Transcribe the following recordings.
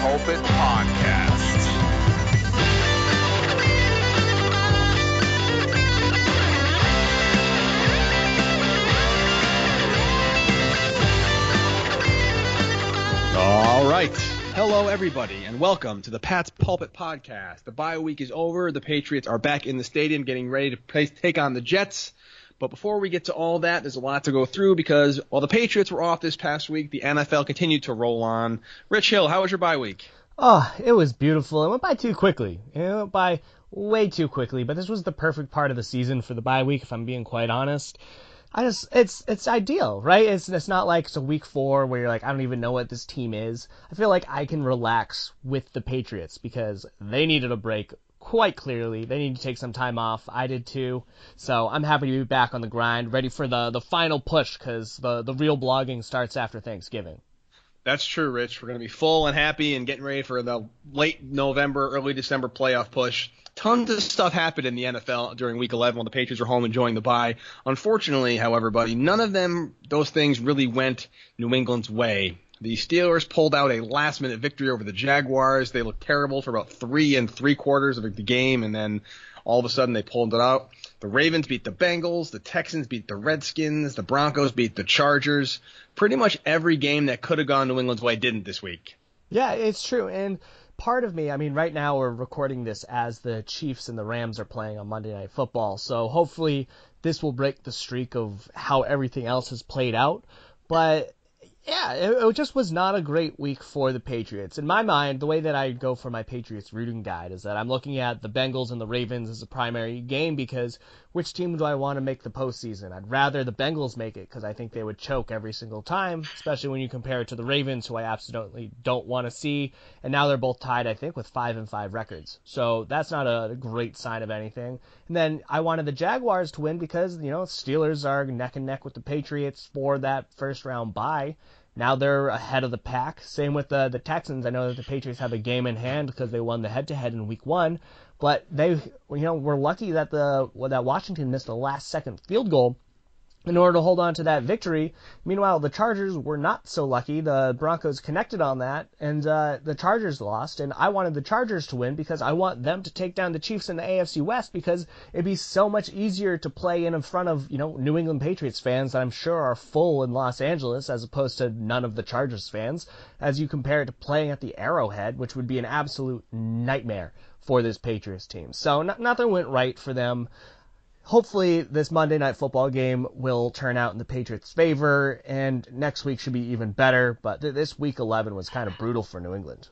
Pulpit Podcast. All right. Hello, everybody, and welcome to the Pat's Pulpit Podcast. The bye week is over. The Patriots are back in the stadium getting ready to play, take on the Jets. But before we get to all that, there's a lot to go through because while the Patriots were off this past week, the NFL continued to roll on. Rich Hill, how was your bye week? Oh, it was beautiful. It went by too quickly. It went by way too quickly, but this was the perfect part of the season for the bye week, if I'm being quite honest. I just it's it's ideal, right? It's it's not like it's a week four where you're like, I don't even know what this team is. I feel like I can relax with the Patriots because they needed a break quite clearly. They need to take some time off. I did too. So I'm happy to be back on the grind, ready for the the final push because the the real blogging starts after Thanksgiving. That's true, Rich. We're going to be full and happy and getting ready for the late November, early December playoff push. Tons of stuff happened in the NFL during Week 11 when the Patriots were home enjoying the bye. Unfortunately, however, buddy, none of them, those things really went New England's way. The Steelers pulled out a last minute victory over the Jaguars. They looked terrible for about three and three quarters of the game, and then all of a sudden they pulled it out. The Ravens beat the Bengals, the Texans beat the Redskins, the Broncos beat the Chargers. Pretty much every game that could have gone New England's way didn't this week. Yeah, it's true. And part of me, I mean, right now we're recording this as the Chiefs and the Rams are playing on Monday Night Football. So hopefully this will break the streak of how everything else has played out. But yeah, it, it, just was not a great week for the Patriots. In my mind, the way that I go for my Patriots rooting guide is that I'm looking at the Bengals and the Ravens as a primary game because which team do I want to make the postseason? I'd rather the Bengals make it because I think they would choke every single time, especially when you compare it to the Ravens, who I absolutely don't want to see. And now they're both tied, I think, with five and five records. So that's not a great sign of anything. And then I wanted the Jaguars to win because, you know, Steelers are neck and neck with the Patriots for that first round bye. Now they're ahead of the pack. Same with the the Texans. I know that the Patriots have a game in hand because they won the head to head in week one, but they you know were lucky that the that Washington missed the last second field goal in order to hold on to that victory. Meanwhile, the Chargers were not so lucky. The Broncos connected on that, and uh, the Chargers lost. And I wanted the Chargers to win because I want them to take down the Chiefs in the AFC West because it'd be so much easier to play in in front of you know New England Patriots fans that I'm sure are full in Los Angeles as opposed to none of the Chargers fans. As you compare it to playing at the Arrowhead, which would be an absolute nightmare for this Patriots team. So n- nothing went right for them hopefully this Monday night football game will turn out in the Patriots' favor, and next week should be even better. But th- this week 11 was kind of brutal for New England.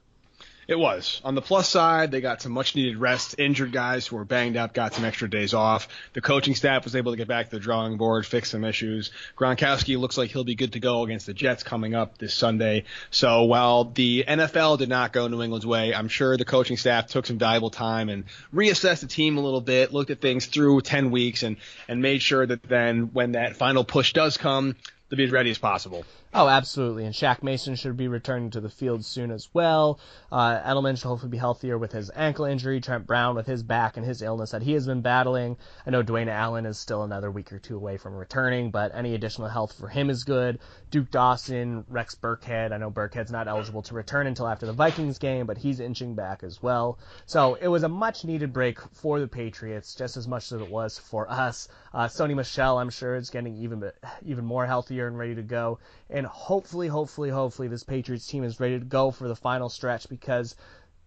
It was. On the plus side, they got some much needed rest. Injured guys who were banged up got some extra days off. The coaching staff was able to get back to the drawing board, fix some issues. Gronkowski looks like he'll be good to go against the Jets coming up this Sunday. So while the NFL did not go New England's way, I'm sure the coaching staff took some valuable time and reassessed the team a little bit, looked at things through 10 weeks and, and made sure that then when that final push does come, to be as ready as possible. Oh, absolutely. And Shaq Mason should be returning to the field soon as well. Uh, Edelman should hopefully be healthier with his ankle injury. Trent Brown with his back and his illness that he has been battling. I know Dwayne Allen is still another week or two away from returning, but any additional health for him is good. Duke Dawson, Rex Burkhead. I know Burkhead's not eligible to return until after the Vikings game, but he's inching back as well. So it was a much needed break for the Patriots, just as much as it was for us. Uh, Sony Michel, I'm sure, is getting even even more and ready to go and hopefully, hopefully, hopefully this Patriots team is ready to go for the final stretch because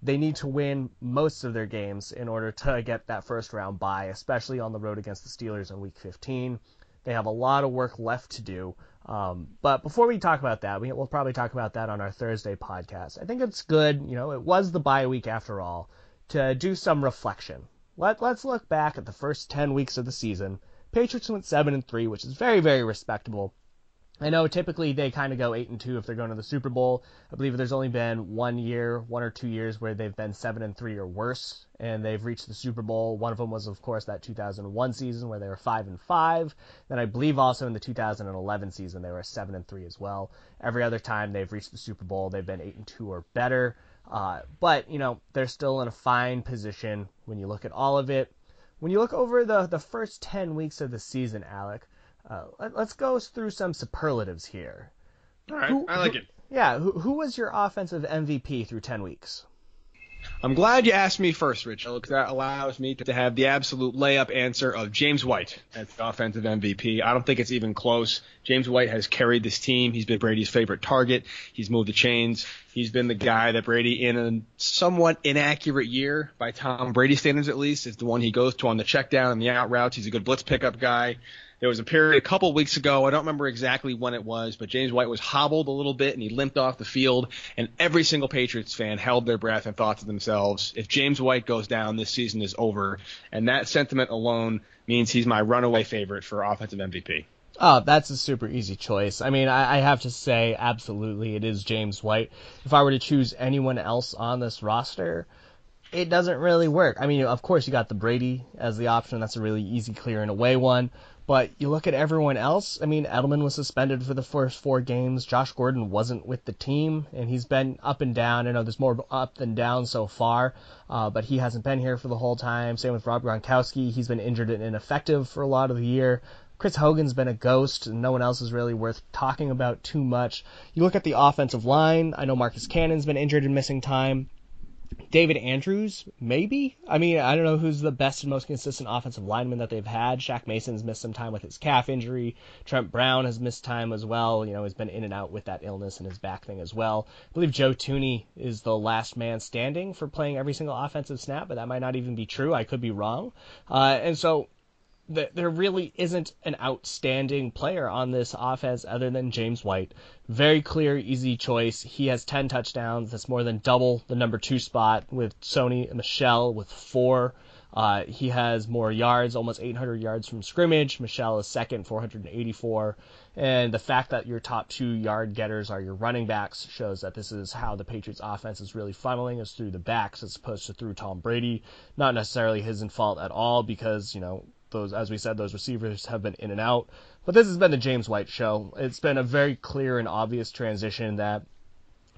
they need to win most of their games in order to get that first round bye, especially on the road against the Steelers in Week 15. They have a lot of work left to do. Um, but before we talk about that, we, will probably talk about that on our Thursday podcast. I think it's good, you know, it was the bye week after all, to do some reflection. Let, let's look back at the first 10 weeks of the season. Patriots went 7 and 3, which is very, very respectable. I know typically they kind of go eight and two if they're going to the Super Bowl. I believe there's only been one year, one or two years where they've been seven and three or worse, and they've reached the Super Bowl. One of them was, of course, that 2001 season where they were five and five. Then I believe also in the 2011 season they were seven and three as well. Every other time they've reached the Super Bowl, they've been eight and two or better. Uh, but you know they're still in a fine position when you look at all of it. When you look over the the first 10 weeks of the season, Alec uh, let, us go through some superlatives here. All right, who, I like who, it. Yeah, who, who was your offensive MVP through 10 weeks? I'm glad you asked me first, Rich, because that allows me to have the absolute layup answer of James White as the offensive MVP. I don't think it's even close. James White has carried this team. He's been Brady's favorite target. He's moved the chains. He's been the guy that Brady, in a somewhat inaccurate year by Tom Brady standards at least, is the one he goes to on the check down and the out routes. He's a good blitz pickup guy. There was a period a couple weeks ago, I don't remember exactly when it was, but James White was hobbled a little bit and he limped off the field, and every single Patriots fan held their breath and thought to themselves, if James White goes down, this season is over. And that sentiment alone means he's my runaway favorite for offensive MVP. Oh, that's a super easy choice. I mean, I, I, have to say, absolutely, it is James White. If I were to choose anyone else on this roster, it doesn't really work. I mean, of course, you got the Brady as the option. That's a really easy, clear, and away one. But you look at everyone else. I mean, Edelman was suspended for the first four games. Josh Gordon wasn't with the team, and he's been up and down. I know there's more up than down so far, uh, but he hasn't been here for the whole time. Same with Rob Gronkowski. He's been injured and ineffective for a lot of the year. Chris Hogan's been a ghost, and no one else is really worth talking about too much. You look at the offensive line. I know Marcus Cannon's been injured and missing time. David Andrews, maybe. I mean, I don't know who's the best and most consistent offensive lineman that they've had. Shaq Mason's missed some time with his calf injury. Trent Brown has missed time as well. You know, he's been in and out with that illness and his back thing as well. I believe Joe Thuney is the last man standing for playing every single offensive snap, but that might not even be true. I could be wrong. Uh, and so that there really isn't an outstanding player on this offense other than James White. Very clear, easy choice. He has 10 touchdowns. That's more than double the number two spot with Sony Michel with four. Uh, he has more yards, almost 800 yards from scrimmage. Michel is second, 484. And the fact that your top two yard getters are your running backs shows that this is how the Patriots offense is really funneling is through the backs as opposed to through Tom Brady. Not necessarily his fault at all because, you know, those, as we said, those receivers have been in and out. But this has been the James White show. It's been a very clear and obvious transition that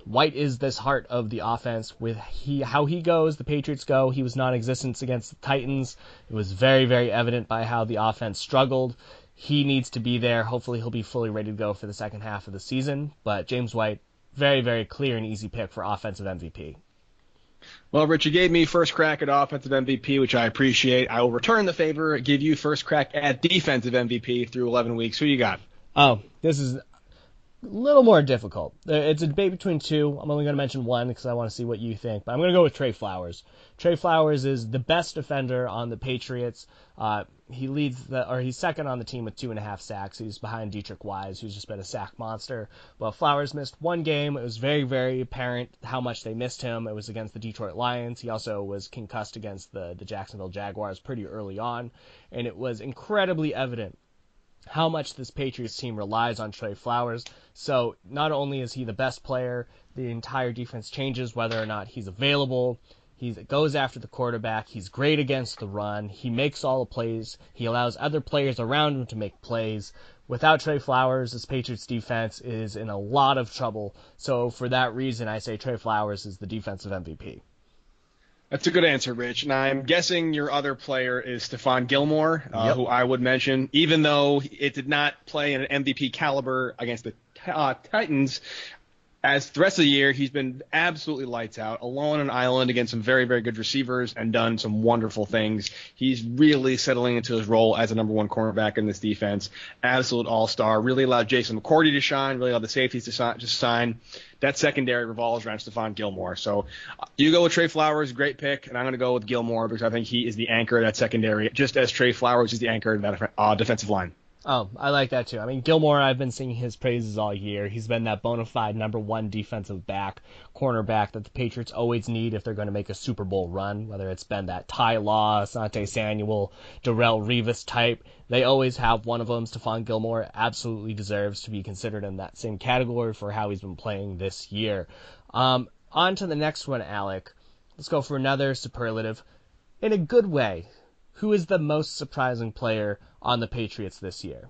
White is this heart of the offense. With he how he goes, the Patriots go. He was non-existent against the Titans. It was very very evident by how the offense struggled. He needs to be there. Hopefully he'll be fully ready to go for the second half of the season. But James White, very very clear and easy pick for offensive MVP. Well, Rich, you gave me first crack at offensive MVP, which I appreciate. I will return the favor, give you first crack at defensive MVP through 11 weeks. Who you got? Oh, this is little more difficult. Uh, it's a debate between two. I'm only going to mention one because I want to see what you think. But I'm going to go with Trey Flowers. Trey Flowers is the best defender on the Patriots. Uh, he leads the, or he's second on the team with two and a half sacks. He's behind Deatrich Wise, who's just been a sack monster. But Flowers missed one game. It was very, very apparent how much they missed him. It was against the Detroit Lions. He also was concussed against the, the Jacksonville Jaguars pretty early on. And it was incredibly evident how much this Patriots team relies on Trey Flowers. So not only is he the best player, the entire defense changes whether or not he's available. He goes after the quarterback. He's great against the run. He makes all the plays. He allows other players around him to make plays. Without Trey Flowers, this Patriots defense is in a lot of trouble. So for that reason, I say Trey Flowers is the defensive MVP. That's a good answer, Rich. And I'm guessing your other player is Stephon Gilmore, uh, yep. who I would mention, even though it did not play in an MVP caliber against the uh, Titans as the rest of the year, he's been absolutely lights out, alone on an island against some very, very good receivers and done some wonderful things. He's really settling into his role as a number one cornerback in this defense. Absolute all star. Really allowed Jason McCourty to shine, really allowed the safeties to sign, just sign. That secondary revolves around Stephon Gilmore. So you go with Trey Flowers, great pick, and I'm going to go with Gilmore because I think he is the anchor of that secondary, just as Trey Flowers is the anchor of that uh, defensive line. Oh, I like that too. I mean, Gilmore, I've been singing his praises all year. He's been that bona fide number one defensive back, cornerback that the Patriots always need if they're going to make a Super Bowl run, whether it's been that Ty Law, Asante Samuel, Darrelle Revis type. They always have one of them. Stephon Gilmore absolutely deserves to be considered in that same category for how he's been playing this year. Um, on to the next one, Alec. Let's go for another superlative. In a good way, who is the most surprising player on the Patriots this year?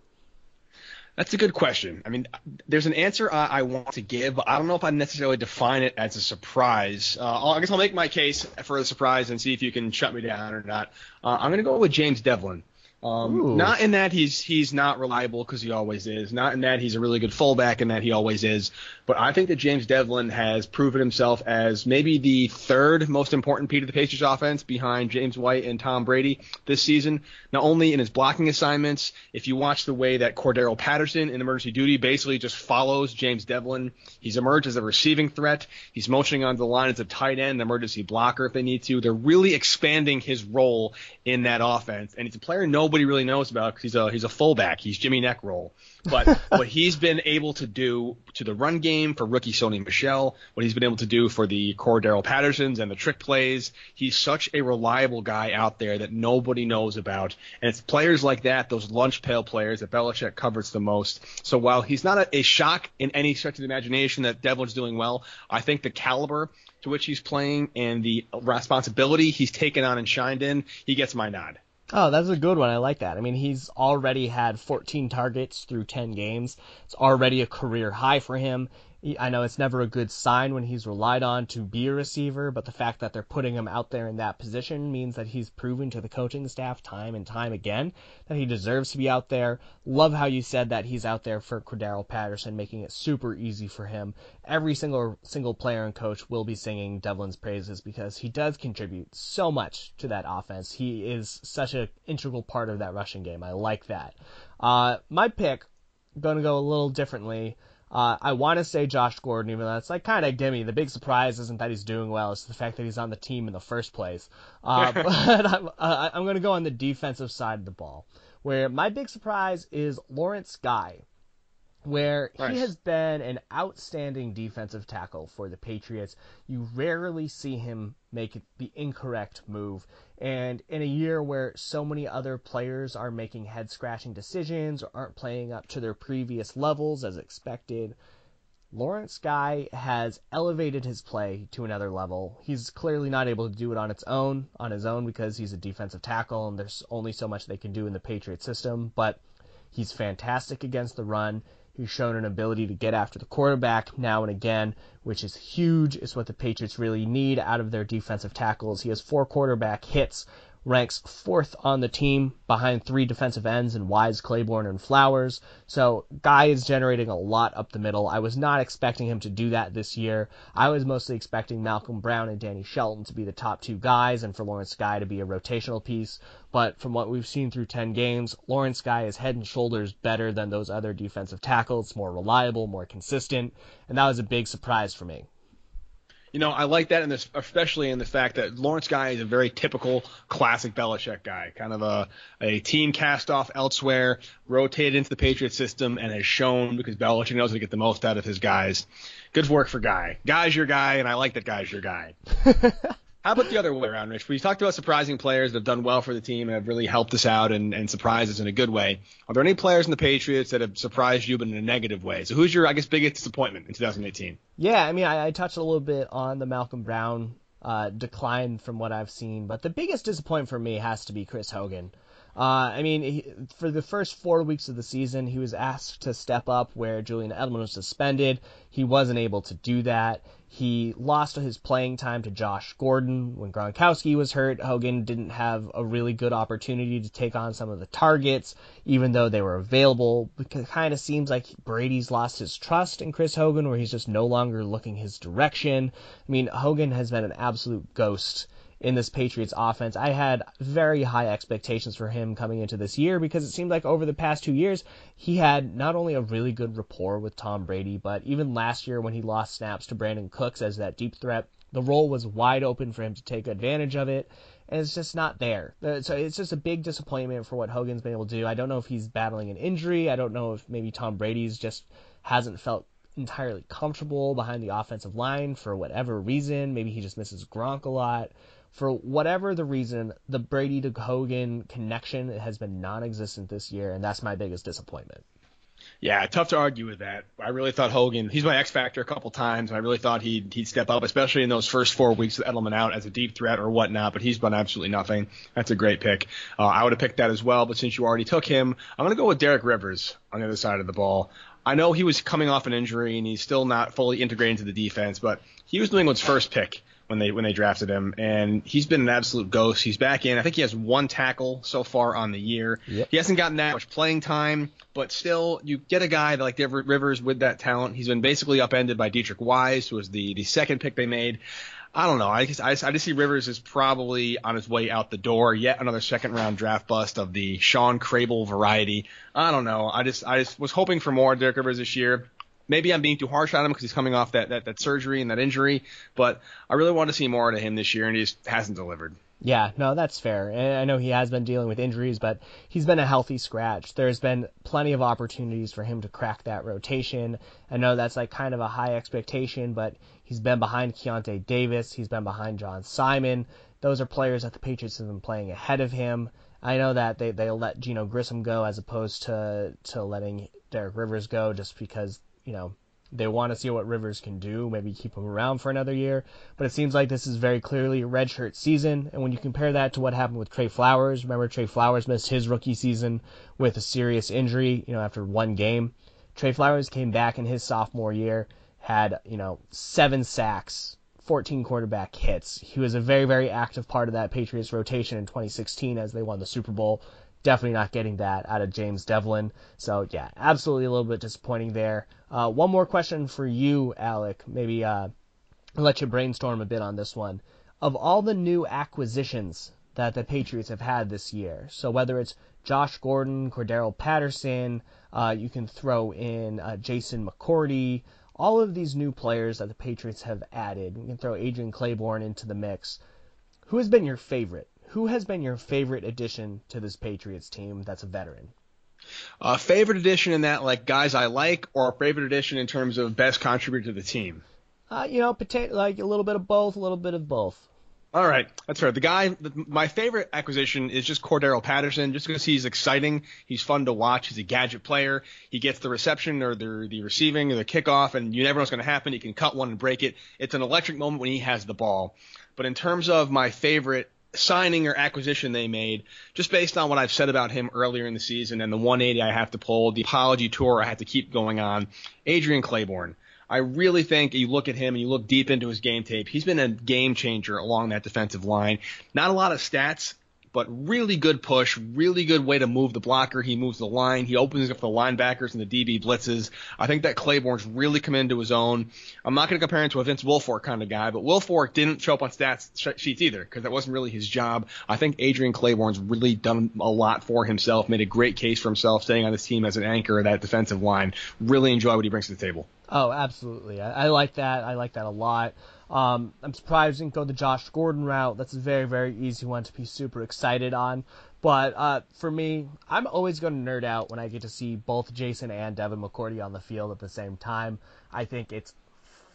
That's a good question. I mean, there's an answer I, I, want to give, but I don't know if I necessarily define it as a surprise. Uh, I guess I'll make my case for a surprise and see if you can shut me down or not. Uh, I'm going to go with James Develin. Um, not in that he's he's not reliable because he always is. Not in that he's a really good fullback and that he always is. But I think that James Develin has proven himself as maybe the third most important piece of the Patriots offense behind James White and Tom Brady this season. Not only in his blocking assignments, if you watch the way that Cordarrelle Patterson in emergency duty basically just follows James Develin, he's emerged as a receiving threat. He's motioning onto the line as a tight end, emergency blocker if they need to. They're really expanding his role in that offense, and he's a player nobody really knows about because he's a he's a fullback. He's Jimmy Neck role. But what he's been able to do to the run game for rookie Sony Michel, what he's been able to do for the Cordarrelle Pattersons and the trick plays, he's such a reliable guy out there that nobody knows about. And it's players like that, those lunch pail players that Belichick covers the most. So while he's not a, a shock in any stretch of the imagination that Develin's doing well, I think the caliber to which he's playing and the responsibility he's taken on and shined in, he gets my nod. Oh, that's a good one. I like that. I mean, he's already had 14 targets through 10 games. It's already a career high for him. I know it's never a good sign when he's relied on to be a receiver, but the fact that they're putting him out there in that position means that he's proven to the coaching staff time and time again that he deserves to be out there. Love how you said that he's out there for Cordarrelle Patterson, making it super easy for him. Every single single player and coach will be singing Develin's praises because he does contribute so much to that offense. He is such an integral part of that rushing game. I like that. Uh, my pick, going to go a little differently. Uh, I want to say Josh Gordon, even though it's like kind of gimme. The big surprise isn't that he's doing well; it's the fact that he's on the team in the first place. Uh, but I'm, uh, I'm going to go on the defensive side of the ball, where my big surprise is Lawrence Guy where nice. he has been an outstanding defensive tackle for the Patriots. You rarely see him make the incorrect move. And in a year where so many other players are making head scratching decisions or aren't playing up to their previous levels as expected, Lawrence Guy has elevated his play to another level. He's clearly not able to do it on its own, on his own because he's a defensive tackle and there's only so much they can do in the Patriot system, but he's fantastic against the run. He's shown an ability to get after the quarterback now and again, which is huge. It's what the Patriots really need out of their defensive tackles. He has four quarterback hits ranks fourth on the team behind three defensive ends in Wise, Clayborn, and Flowers. So Guy is generating a lot up the middle. I was not expecting him to do that this year. I was mostly expecting Malcolm Brown and Danny Shelton to be the top two guys and for Lawrence Guy to be a rotational piece. But from what we've seen through 10 games, Lawrence Guy is head and shoulders better than those other defensive tackles, more reliable, more consistent, and that was a big surprise for me. You know, I like that, in this, especially in the fact that Lawrence Guy is a very typical classic Belichick guy, kind of a, a team cast off elsewhere, rotated into the Patriot system, and has shown because Belichick knows how to get the most out of his guys. Good work for Guy. Guy's your guy, and I like that Guy's your guy. How about the other way around, Rich? We talked about surprising players that have done well for the team and have really helped us out and, and surprised us in a good way. Are there any players in the Patriots that have surprised you but in a negative way? So who's your, I guess, biggest disappointment in 2018? Yeah, I mean, I, I touched a little bit on the Malcolm Brown uh, decline from what I've seen, but the biggest disappointment for me has to be Chris Hogan. Uh, I mean, he, for the first four weeks of the season, he was asked to step up where Julian Edelman was suspended. He wasn't able to do that. He lost his playing time to Josh Gordon when Gronkowski was hurt. Hogan didn't have a really good opportunity to take on some of the targets, even though they were available. It kind of seems like Brady's lost his trust in Chris Hogan, where he's just no longer looking his direction. I mean, Hogan has been an absolute ghost in this Patriots offense. I had very high expectations for him coming into this year because it seemed like over the past two years, he had not only a really good rapport with Tom Brady, but even last year when he lost snaps to Brandin Cooks as that deep threat, the role was wide open for him to take advantage of it. And it's just not there. Uh, so it's just a big disappointment for what Hogan's been able to do. I don't know if he's battling an injury. I don't know if maybe Tom Brady's just hasn't felt entirely comfortable behind the offensive line for whatever reason. Maybe he just misses Gronk a lot for whatever the reason, the Brady to Hogan connection has been non-existent this year, and that's my biggest disappointment. Yeah, tough to argue with that. I really thought Hogan, he's my X factor a couple times, and I really thought he'd he'd step up, especially in those first four weeks with Edelman out as a deep threat or whatnot. But he's done absolutely nothing. That's a great pick. Uh, I would have picked that as well, but since you already took him, I'm gonna go with Derek Rivers on the other side of the ball. I know he was coming off an injury and he's still not fully integrated into the defense, but he was New England's first pick when they when they drafted him, and he's been an absolute ghost. He's back in. I think he has one tackle so far on the year. Yep. He hasn't gotten that much playing time, but still, you get a guy like Rivers with that talent. He's been basically upended by Deatrich Wise, who was the the second pick they made. I don't know. I just, I, I just see Rivers is probably on his way out the door. Yet another second round draft bust of the Sean Crable variety. I don't know. I just I just was hoping for more Derek Rivers this year maybe I'm being too harsh on him because he's coming off that, that, that surgery and that injury, but I really want to see more out of him this year, and he just hasn't delivered. Yeah, no, that's fair. I know he has been dealing with injuries, but he's been a healthy scratch. There's been plenty of opportunities for him to crack that rotation. I know that's like kind of a high expectation, but he's been behind Keionta Davis. He's been behind John Simon. Those are players that the Patriots have been playing ahead of him. I know that they, they let Geno Grissom go as opposed to, to letting Derek Rivers go just because you know, they want to see what Rivers can do, maybe keep him around for another year. But it seems like this is very clearly a redshirt season. And when you compare that to what happened with Trey Flowers, remember Trey Flowers missed his rookie season with a serious injury, you know, after one game. Trey Flowers came back in his sophomore year, had, you know, seven sacks, 14 quarterback hits. He was a very, very active part of that Patriots rotation in 2016 as they won the Super Bowl definitely not getting that out of James Develin. So yeah, absolutely a little bit disappointing there. Uh, one more question for you, Alec. Maybe uh, let you brainstorm a bit on this one. Of all the new acquisitions that the Patriots have had this year, so whether it's Josh Gordon, Cordarrelle Patterson, uh, you can throw in uh, Jason McCourty, all of these new players that the Patriots have added. You can throw Adrian Clayborn into the mix. Who has been your favorite? Who has been your favorite addition to this Patriots team that's a veteran? Uh, favorite addition in that, like guys I like, or favorite addition in terms of best contributor to the team? Uh, you know, potato, like a little bit of both, a little bit of both. All right, that's fair. The guy, the, my favorite acquisition is just Cordarrelle Patterson, just because he's exciting, he's fun to watch, he's a gadget player, he gets the reception or the the receiving or the kickoff, and you never know what's going to happen. He can cut one and break it. It's an electric moment when he has the ball. But in terms of my favorite signing or acquisition they made, just based on what I've said about him earlier in the season and the 180 I have to pull, the apology tour I have to keep going on, Adrian Clayborn. I really think you look at him and you look deep into his game tape, he's been a game changer along that defensive line. Not a lot of stats, but really good push, really good way to move the blocker. He moves the line. He opens up the linebackers and the DB blitzes. I think that Clayborn's really come into his own. I'm not going to compare him to a Vince Wilfork kind of guy, but Wilfork didn't show up on stats sheets either because that wasn't really his job. I think Adrian Clayborn's really done a lot for himself, made a great case for himself, staying on this team as an anchor of that defensive line. Really enjoy what he brings to the table. Oh, absolutely. I, I like that. I like that a lot. Um, I'm surprised you didn't go the Josh Gordon route. That's a very, very easy one to be super excited on. But uh, for me, I'm always going to nerd out when I get to see both Jason and Devin McCourty on the field at the same time. I think it's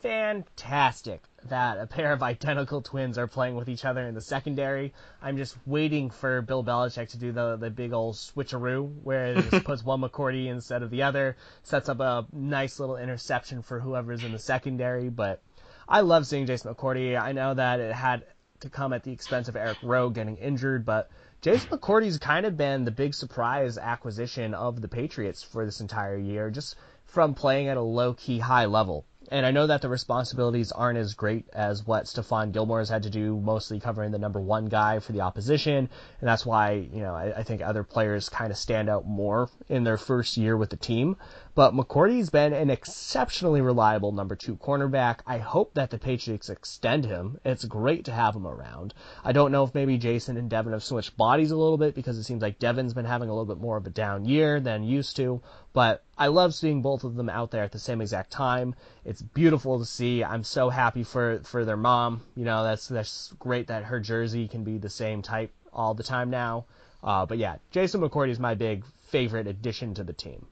fantastic that a pair of identical twins are playing with each other in the secondary. I'm just waiting for Bill Belichick to do the the big old switcheroo where he just puts one McCourty instead of the other, sets up a nice little interception for whoever's in the secondary. But I love seeing Jason McCourty. I know that it had to come at the expense of Eric Rowe getting injured, but Jason McCourty's kind of been the big surprise acquisition of the Patriots for this entire year, just from playing at a low key high level. and I know that the responsibilities aren't as great as what Stephon Gilmore has had to do, mostly covering the number one guy for the opposition, and that's why you know I, I think other players kind of stand out more in their first year with the team. But McCourty's been an exceptionally reliable number two cornerback. I hope that the Patriots extend him. It's great to have him around. I don't know if maybe Jason and Devin have switched bodies a little bit because it seems like Devin's been having a little bit more of a down year than used to. But I love seeing both of them out there at the same exact time. It's beautiful to see. I'm so happy for for their mom. You know, that's that's great that her jersey can be the same type all the time now. Uh, but yeah, Jason McCourty is my big favorite addition to the team.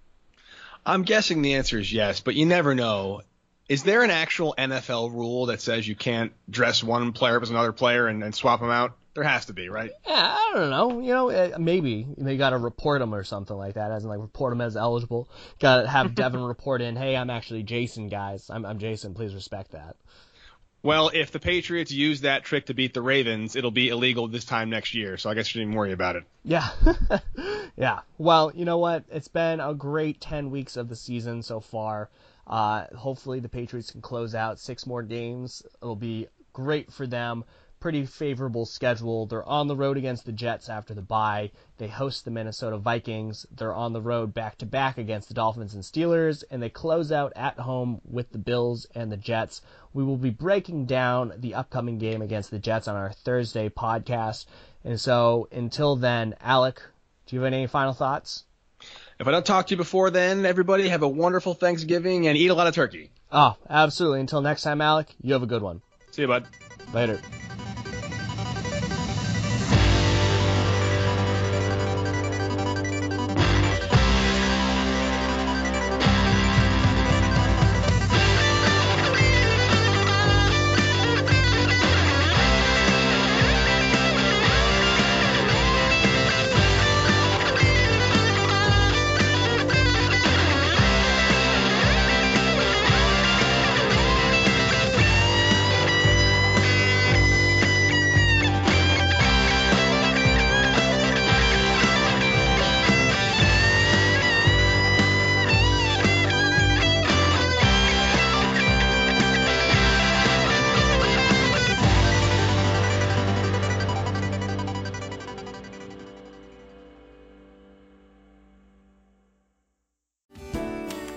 I'm guessing the answer is yes, but you never know. Is there an actual NFL rule that says you can't dress one player as another player and, and swap them out? There has to be, right? Yeah, I don't know. You know, uh, maybe they got to report them or something like that, as in like report them as eligible. Got to have Devin report in, hey, I'm actually Jason, guys. I'm, I'm Jason. Please respect that. Well, if the Patriots use that trick to beat the Ravens, it'll be illegal this time next year. So I guess you shouldn't worry about it. Yeah. yeah. Well, you know what? It's been a great 10 weeks of the season so far. Uh, hopefully the Patriots can close out six more games. It'll be great for them pretty favorable schedule. They're on the road against the Jets after the bye. They host the Minnesota Vikings. They're on the road back to back against the Dolphins and Steelers, and they close out at home with the Bills and the Jets. We will be breaking down the upcoming game against the Jets on our Thursday podcast. And so until then, Alec, do you have any final thoughts? If I don't talk to you before then, everybody have a wonderful Thanksgiving and eat a lot of turkey. Oh, absolutely. Until next time, Alec, you have a good one. See you, bud. Later.